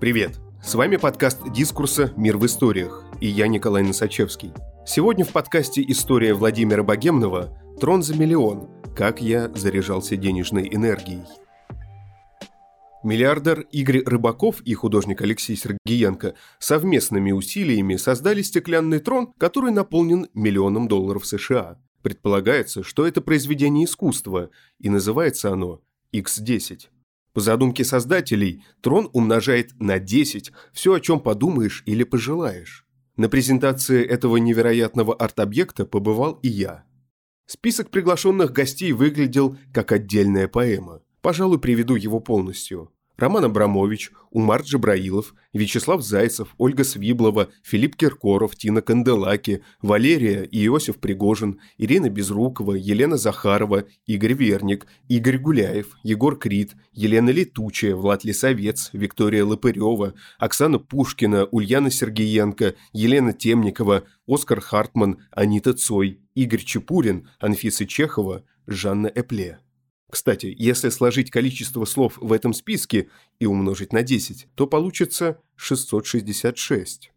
Привет! С вами подкаст «Дискурса. Мир в историях» и я Николай Носачевский. Сегодня в подкасте «История Владимира Богемного. Трон за миллион. Как я заряжался денежной энергией». Миллиардер Игорь Рыбаков и художник Алексей Сергеенко совместными усилиями создали стеклянный трон, который наполнен миллионом долларов США. Предполагается, что это произведение искусства, и называется оно X10. По задумке создателей, трон умножает на 10 все, о чем подумаешь или пожелаешь. На презентации этого невероятного арт-объекта побывал и я. Список приглашенных гостей выглядел как отдельная поэма. Пожалуй, приведу его полностью. Роман Абрамович, Умар Джабраилов, Вячеслав Зайцев, Ольга Свиблова, Филипп Киркоров, Тина Канделаки, Валерия и Иосиф Пригожин, Ирина Безрукова, Елена Захарова, Игорь Верник, Игорь Гуляев, Егор Крид, Елена Летучая, Влад Лисовец, Виктория Лопырева, Оксана Пушкина, Ульяна Сергеенко, Елена Темникова, Оскар Хартман, Анита Цой, Игорь Чепурин, Анфиса Чехова, Жанна Эпле. Кстати, если сложить количество слов в этом списке и умножить на 10, то получится 666.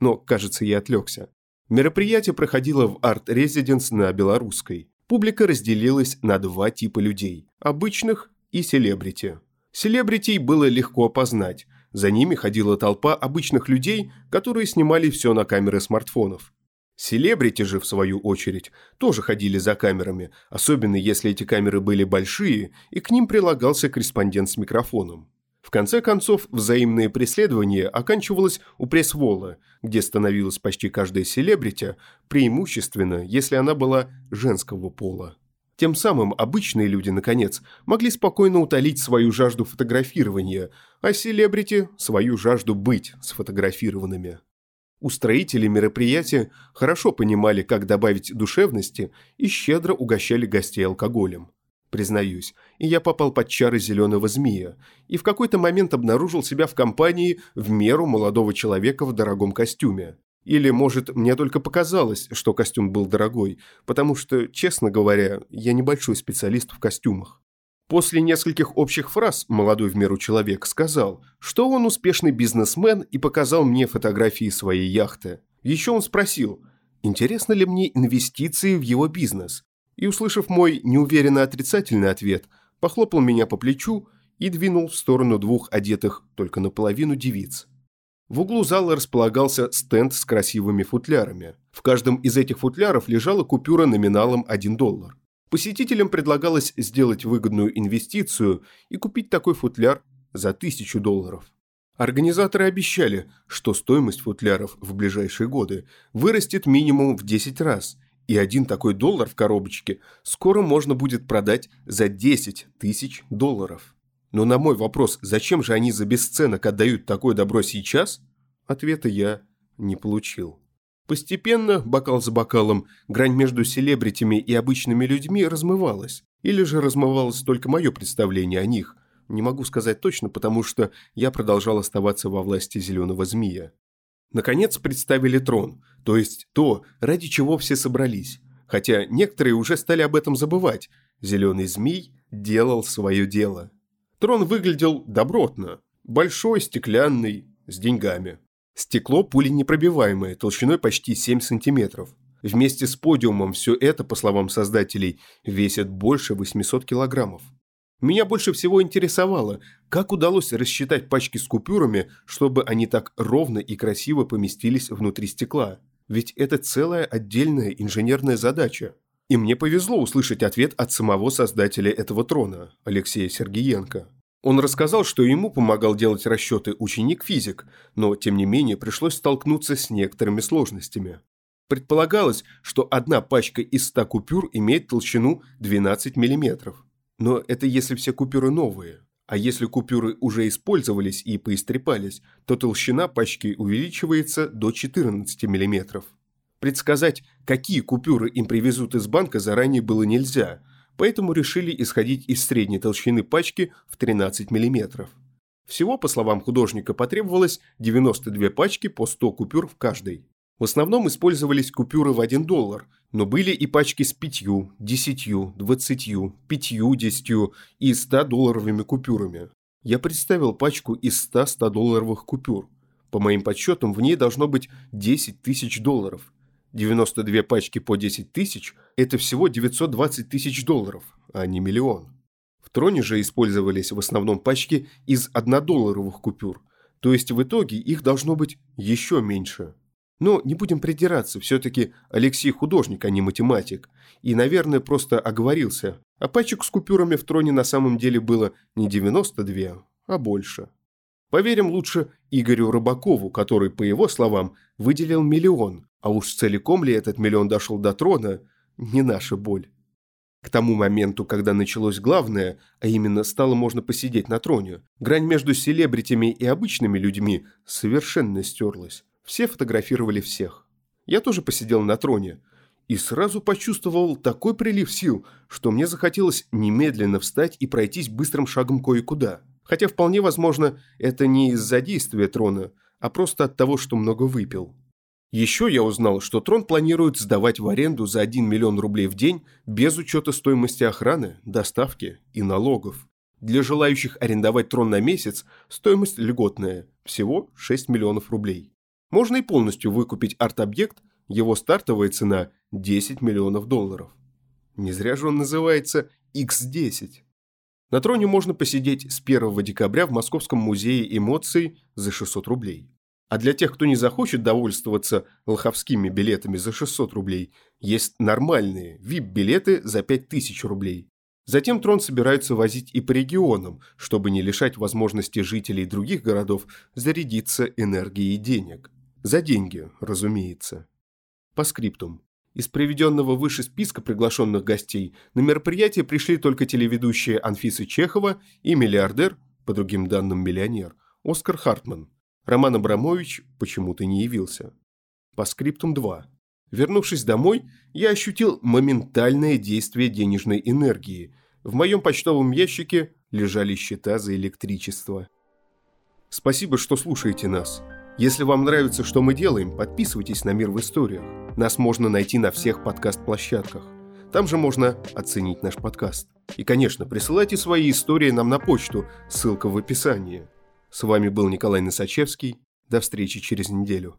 Но, кажется, я отвлекся. Мероприятие проходило в арт-резиденс на Белорусской. Публика разделилась на два типа людей – обычных и селебрити. Селебритей было легко опознать. За ними ходила толпа обычных людей, которые снимали все на камеры смартфонов. Селебрити же, в свою очередь, тоже ходили за камерами, особенно если эти камеры были большие, и к ним прилагался корреспондент с микрофоном. В конце концов, взаимное преследование оканчивалось у пресс-вола, где становилась почти каждая селебрити, преимущественно, если она была женского пола. Тем самым обычные люди, наконец, могли спокойно утолить свою жажду фотографирования, а селебрити – свою жажду быть сфотографированными. Устроители мероприятия хорошо понимали, как добавить душевности и щедро угощали гостей алкоголем. Признаюсь, и я попал под чары зеленого змея, и в какой-то момент обнаружил себя в компании в меру молодого человека в дорогом костюме. Или, может, мне только показалось, что костюм был дорогой, потому что, честно говоря, я небольшой специалист в костюмах. После нескольких общих фраз молодой в меру человек сказал, что он успешный бизнесмен и показал мне фотографии своей яхты. Еще он спросил, интересны ли мне инвестиции в его бизнес. И, услышав мой неуверенно отрицательный ответ, похлопал меня по плечу и двинул в сторону двух одетых только наполовину девиц. В углу зала располагался стенд с красивыми футлярами. В каждом из этих футляров лежала купюра номиналом 1 доллар. Посетителям предлагалось сделать выгодную инвестицию и купить такой футляр за тысячу долларов. Организаторы обещали, что стоимость футляров в ближайшие годы вырастет минимум в 10 раз, и один такой доллар в коробочке скоро можно будет продать за 10 тысяч долларов. Но на мой вопрос, зачем же они за бесценок отдают такое добро сейчас, ответа я не получил. Постепенно, бокал за бокалом, грань между селебритями и обычными людьми размывалась. Или же размывалось только мое представление о них. Не могу сказать точно, потому что я продолжал оставаться во власти зеленого змея. Наконец представили трон, то есть то, ради чего все собрались. Хотя некоторые уже стали об этом забывать. Зеленый змей делал свое дело. Трон выглядел добротно. Большой, стеклянный, с деньгами. Стекло пуленепробиваемое, толщиной почти 7 сантиметров. Вместе с подиумом все это, по словам создателей, весит больше 800 килограммов. Меня больше всего интересовало, как удалось рассчитать пачки с купюрами, чтобы они так ровно и красиво поместились внутри стекла. Ведь это целая отдельная инженерная задача. И мне повезло услышать ответ от самого создателя этого трона, Алексея Сергеенко. Он рассказал, что ему помогал делать расчеты ученик-физик, но, тем не менее, пришлось столкнуться с некоторыми сложностями. Предполагалось, что одна пачка из 100 купюр имеет толщину 12 мм. Но это если все купюры новые. А если купюры уже использовались и поистрепались, то толщина пачки увеличивается до 14 мм. Предсказать, какие купюры им привезут из банка, заранее было нельзя – поэтому решили исходить из средней толщины пачки в 13 мм. Всего, по словам художника, потребовалось 92 пачки по 100 купюр в каждой. В основном использовались купюры в 1 доллар, но были и пачки с 5, 10, 20, 50 и 100 долларовыми купюрами. Я представил пачку из 100 100-долларовых купюр. По моим подсчетам, в ней должно быть 10 тысяч долларов. 92 пачки по 10 тысяч – это всего 920 тысяч долларов, а не миллион. В троне же использовались в основном пачки из 1-долларовых купюр, то есть в итоге их должно быть еще меньше. Но не будем придираться, все-таки Алексей художник, а не математик, и, наверное, просто оговорился, а пачек с купюрами в троне на самом деле было не 92, а больше. Поверим лучше Игорю Рыбакову, который, по его словам, выделил миллион, а уж целиком ли этот миллион дошел до трона, не наша боль. К тому моменту, когда началось главное, а именно стало можно посидеть на троне, грань между селебритями и обычными людьми совершенно стерлась. Все фотографировали всех. Я тоже посидел на троне и сразу почувствовал такой прилив сил, что мне захотелось немедленно встать и пройтись быстрым шагом кое-куда. Хотя вполне возможно, это не из-за действия трона, а просто от того, что много выпил. Еще я узнал, что Трон планирует сдавать в аренду за 1 миллион рублей в день без учета стоимости охраны, доставки и налогов. Для желающих арендовать Трон на месяц стоимость льготная – всего 6 миллионов рублей. Можно и полностью выкупить арт-объект, его стартовая цена – 10 миллионов долларов. Не зря же он называется X10. На Троне можно посидеть с 1 декабря в Московском музее эмоций за 600 рублей. А для тех, кто не захочет довольствоваться лоховскими билетами за 600 рублей, есть нормальные VIP-билеты за 5000 рублей. Затем трон собираются возить и по регионам, чтобы не лишать возможности жителей других городов зарядиться энергией денег. За деньги, разумеется. По скриптум. Из приведенного выше списка приглашенных гостей на мероприятие пришли только телеведущие Анфиса Чехова и миллиардер, по другим данным миллионер, Оскар Хартман – Роман Абрамович почему-то не явился. По скриптум 2. Вернувшись домой, я ощутил моментальное действие денежной энергии. В моем почтовом ящике лежали счета за электричество. Спасибо, что слушаете нас. Если вам нравится, что мы делаем, подписывайтесь на «Мир в историях». Нас можно найти на всех подкаст-площадках. Там же можно оценить наш подкаст. И, конечно, присылайте свои истории нам на почту, ссылка в описании. С вами был Николай Носачевский. До встречи через неделю.